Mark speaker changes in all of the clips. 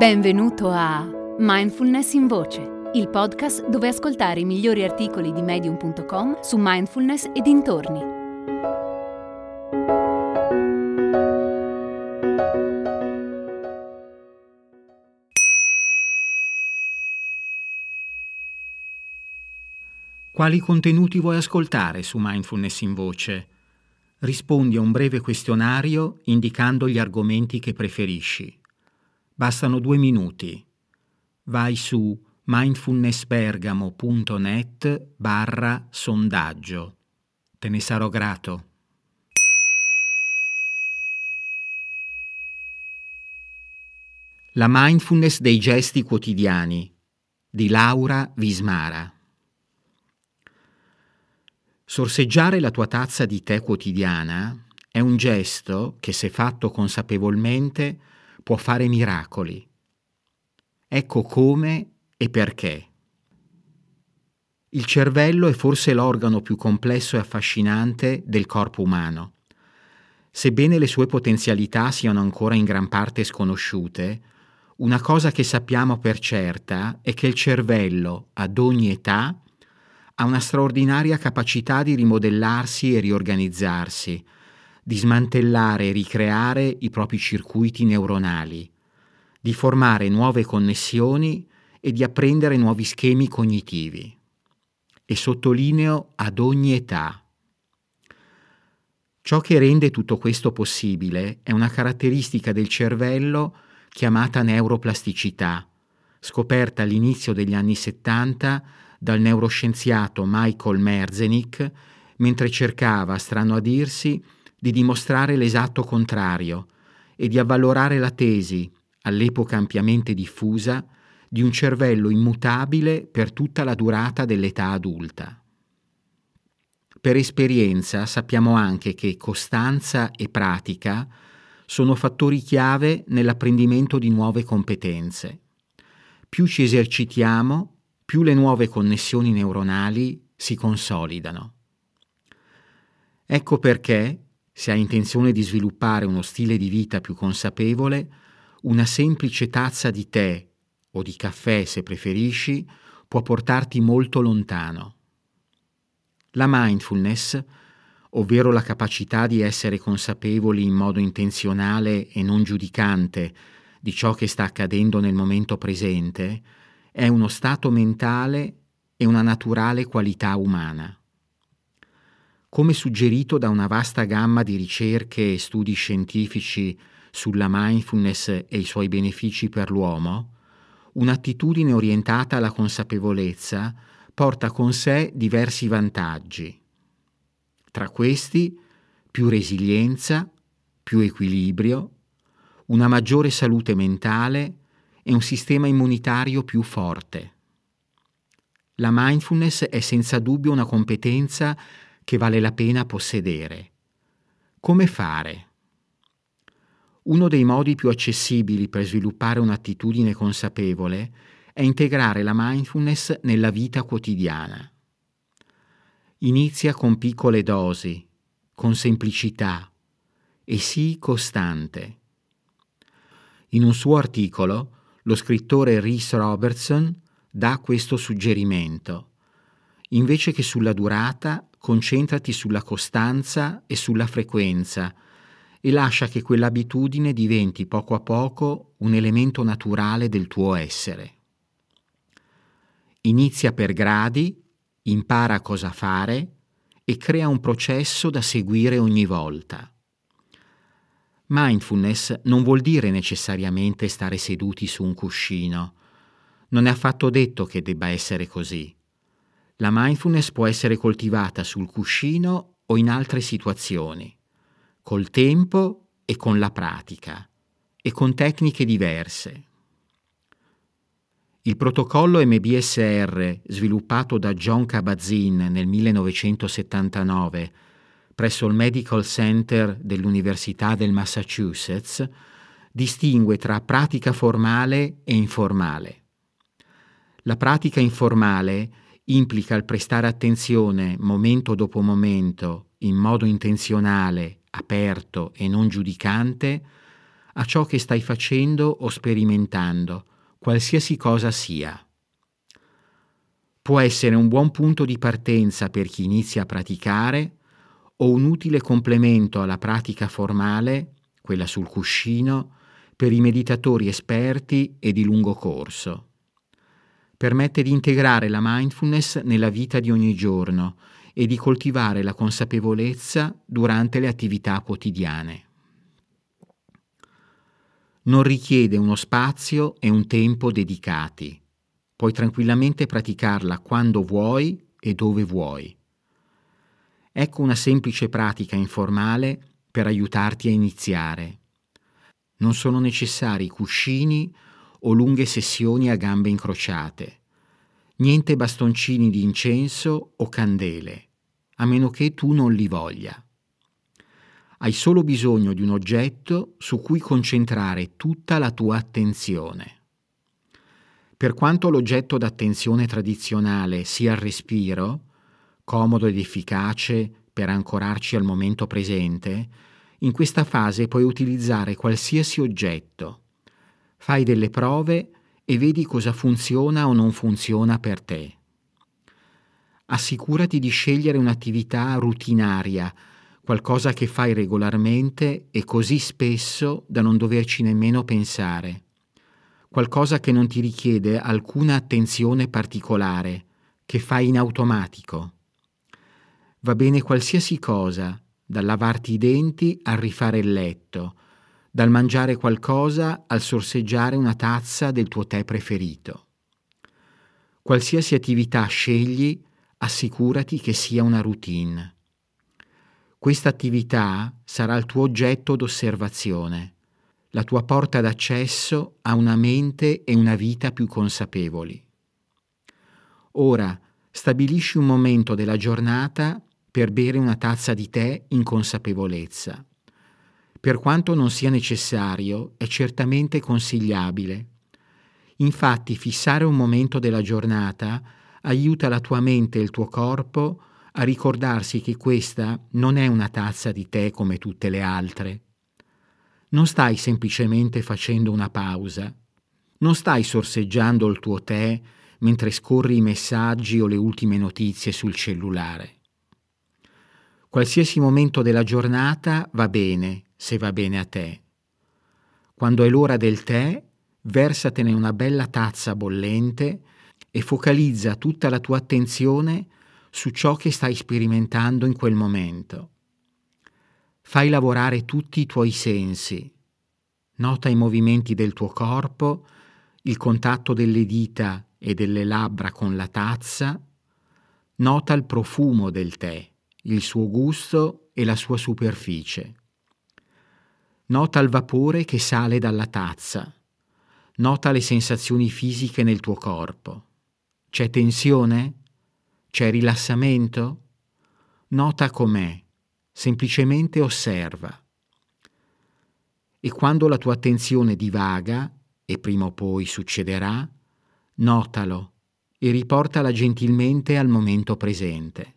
Speaker 1: Benvenuto a Mindfulness in Voce, il podcast dove ascoltare i migliori articoli di medium.com su mindfulness e dintorni.
Speaker 2: Quali contenuti vuoi ascoltare su Mindfulness in Voce? Rispondi a un breve questionario indicando gli argomenti che preferisci. Bastano due minuti. Vai su mindfulnessbergamo.net barra sondaggio. Te ne sarò grato. La mindfulness dei gesti quotidiani di Laura Vismara. Sorseggiare la tua tazza di tè quotidiana è un gesto che, se fatto consapevolmente, può fare miracoli. Ecco come e perché. Il cervello è forse l'organo più complesso e affascinante del corpo umano. Sebbene le sue potenzialità siano ancora in gran parte sconosciute, una cosa che sappiamo per certa è che il cervello, ad ogni età, ha una straordinaria capacità di rimodellarsi e riorganizzarsi, di smantellare e ricreare i propri circuiti neuronali, di formare nuove connessioni e di apprendere nuovi schemi cognitivi. E sottolineo ad ogni età. Ciò che rende tutto questo possibile è una caratteristica del cervello chiamata neuroplasticità, scoperta all'inizio degli anni 70 dal neuroscienziato Michael Merzenich mentre cercava, strano a dirsi, di dimostrare l'esatto contrario e di avvalorare la tesi, all'epoca ampiamente diffusa, di un cervello immutabile per tutta la durata dell'età adulta. Per esperienza sappiamo anche che costanza e pratica sono fattori chiave nell'apprendimento di nuove competenze. Più ci esercitiamo, più le nuove connessioni neuronali si consolidano. Ecco perché, se hai intenzione di sviluppare uno stile di vita più consapevole, una semplice tazza di tè o di caffè, se preferisci, può portarti molto lontano. La mindfulness, ovvero la capacità di essere consapevoli in modo intenzionale e non giudicante di ciò che sta accadendo nel momento presente, è uno stato mentale e una naturale qualità umana. Come suggerito da una vasta gamma di ricerche e studi scientifici sulla mindfulness e i suoi benefici per l'uomo, un'attitudine orientata alla consapevolezza porta con sé diversi vantaggi. Tra questi più resilienza, più equilibrio, una maggiore salute mentale e un sistema immunitario più forte. La mindfulness è senza dubbio una competenza che vale la pena possedere. Come fare? Uno dei modi più accessibili per sviluppare un'attitudine consapevole è integrare la mindfulness nella vita quotidiana. Inizia con piccole dosi, con semplicità e sii costante. In un suo articolo, lo scrittore Rhys Robertson dà questo suggerimento. Invece che sulla durata, concentrati sulla costanza e sulla frequenza e lascia che quell'abitudine diventi poco a poco un elemento naturale del tuo essere. Inizia per gradi, impara cosa fare e crea un processo da seguire ogni volta. Mindfulness non vuol dire necessariamente stare seduti su un cuscino. Non è affatto detto che debba essere così. La mindfulness può essere coltivata sul cuscino o in altre situazioni, col tempo e con la pratica, e con tecniche diverse. Il protocollo MBSR, sviluppato da John Kabat-Zinn nel 1979, presso il Medical Center dell'Università del Massachusetts, distingue tra pratica formale e informale. La pratica informale implica il prestare attenzione momento dopo momento, in modo intenzionale, aperto e non giudicante, a ciò che stai facendo o sperimentando, qualsiasi cosa sia. Può essere un buon punto di partenza per chi inizia a praticare o un utile complemento alla pratica formale, quella sul cuscino, per i meditatori esperti e di lungo corso. Permette di integrare la mindfulness nella vita di ogni giorno e di coltivare la consapevolezza durante le attività quotidiane. Non richiede uno spazio e un tempo dedicati. Puoi tranquillamente praticarla quando vuoi e dove vuoi. Ecco una semplice pratica informale per aiutarti a iniziare. Non sono necessari cuscini o lunghe sessioni a gambe incrociate. Niente bastoncini di incenso o candele, a meno che tu non li voglia. Hai solo bisogno di un oggetto su cui concentrare tutta la tua attenzione. Per quanto l'oggetto d'attenzione tradizionale sia il respiro, comodo ed efficace per ancorarci al momento presente, in questa fase puoi utilizzare qualsiasi oggetto. Fai delle prove e vedi cosa funziona o non funziona per te. Assicurati di scegliere un'attività rutinaria, qualcosa che fai regolarmente e così spesso da non doverci nemmeno pensare. Qualcosa che non ti richiede alcuna attenzione particolare, che fai in automatico. Va bene qualsiasi cosa, dal lavarti i denti al rifare il letto, dal mangiare qualcosa al sorseggiare una tazza del tuo tè preferito. Qualsiasi attività scegli, assicurati che sia una routine. Questa attività sarà il tuo oggetto d'osservazione, la tua porta d'accesso a una mente e una vita più consapevoli. Ora stabilisci un momento della giornata per bere una tazza di tè in consapevolezza. Per quanto non sia necessario, è certamente consigliabile. Infatti fissare un momento della giornata aiuta la tua mente e il tuo corpo a ricordarsi che questa non è una tazza di tè come tutte le altre. Non stai semplicemente facendo una pausa, non stai sorseggiando il tuo tè mentre scorri i messaggi o le ultime notizie sul cellulare. Qualsiasi momento della giornata va bene, se va bene a te. Quando è l'ora del tè, versatene una bella tazza bollente e focalizza tutta la tua attenzione su ciò che stai sperimentando in quel momento. Fai lavorare tutti i tuoi sensi. Nota i movimenti del tuo corpo, il contatto delle dita e delle labbra con la tazza. Nota il profumo del tè il suo gusto e la sua superficie. Nota il vapore che sale dalla tazza. Nota le sensazioni fisiche nel tuo corpo. C'è tensione? C'è rilassamento? Nota com'è. Semplicemente osserva. E quando la tua attenzione divaga, e prima o poi succederà, notalo e riportala gentilmente al momento presente.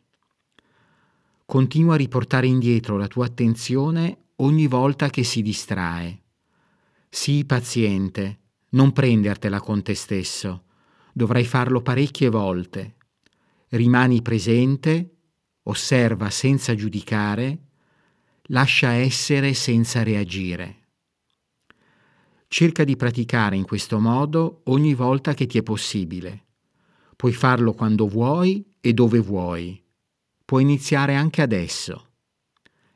Speaker 2: Continua a riportare indietro la tua attenzione ogni volta che si distrae. Sii paziente, non prendertela con te stesso. Dovrai farlo parecchie volte. Rimani presente, osserva senza giudicare, lascia essere senza reagire. Cerca di praticare in questo modo ogni volta che ti è possibile. Puoi farlo quando vuoi e dove vuoi può iniziare anche adesso.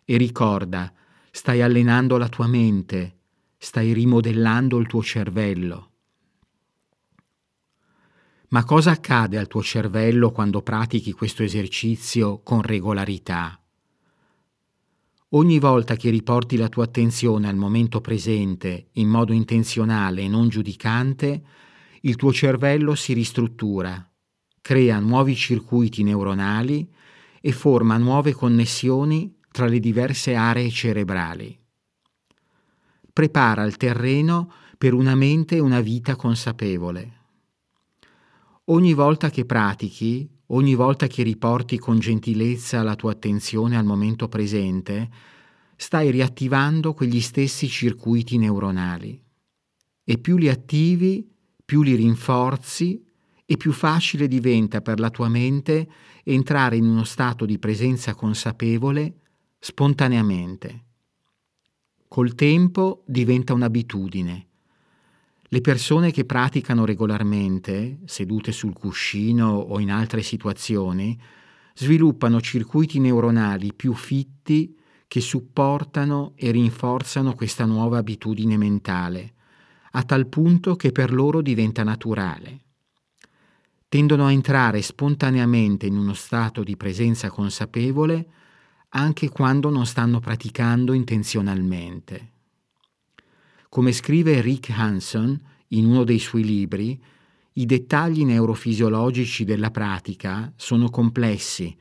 Speaker 2: E ricorda, stai allenando la tua mente, stai rimodellando il tuo cervello. Ma cosa accade al tuo cervello quando pratichi questo esercizio con regolarità? Ogni volta che riporti la tua attenzione al momento presente in modo intenzionale e non giudicante, il tuo cervello si ristruttura, crea nuovi circuiti neuronali e forma nuove connessioni tra le diverse aree cerebrali. Prepara il terreno per una mente e una vita consapevole. Ogni volta che pratichi, ogni volta che riporti con gentilezza la tua attenzione al momento presente, stai riattivando quegli stessi circuiti neuronali. E più li attivi, più li rinforzi e più facile diventa per la tua mente entrare in uno stato di presenza consapevole spontaneamente. Col tempo diventa un'abitudine. Le persone che praticano regolarmente, sedute sul cuscino o in altre situazioni, sviluppano circuiti neuronali più fitti che supportano e rinforzano questa nuova abitudine mentale, a tal punto che per loro diventa naturale. Tendono a entrare spontaneamente in uno stato di presenza consapevole anche quando non stanno praticando intenzionalmente. Come scrive Rick Hanson in uno dei suoi libri, i dettagli neurofisiologici della pratica sono complessi,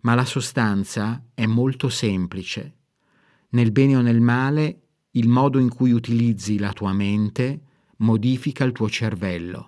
Speaker 2: ma la sostanza è molto semplice. Nel bene o nel male, il modo in cui utilizzi la tua mente modifica il tuo cervello.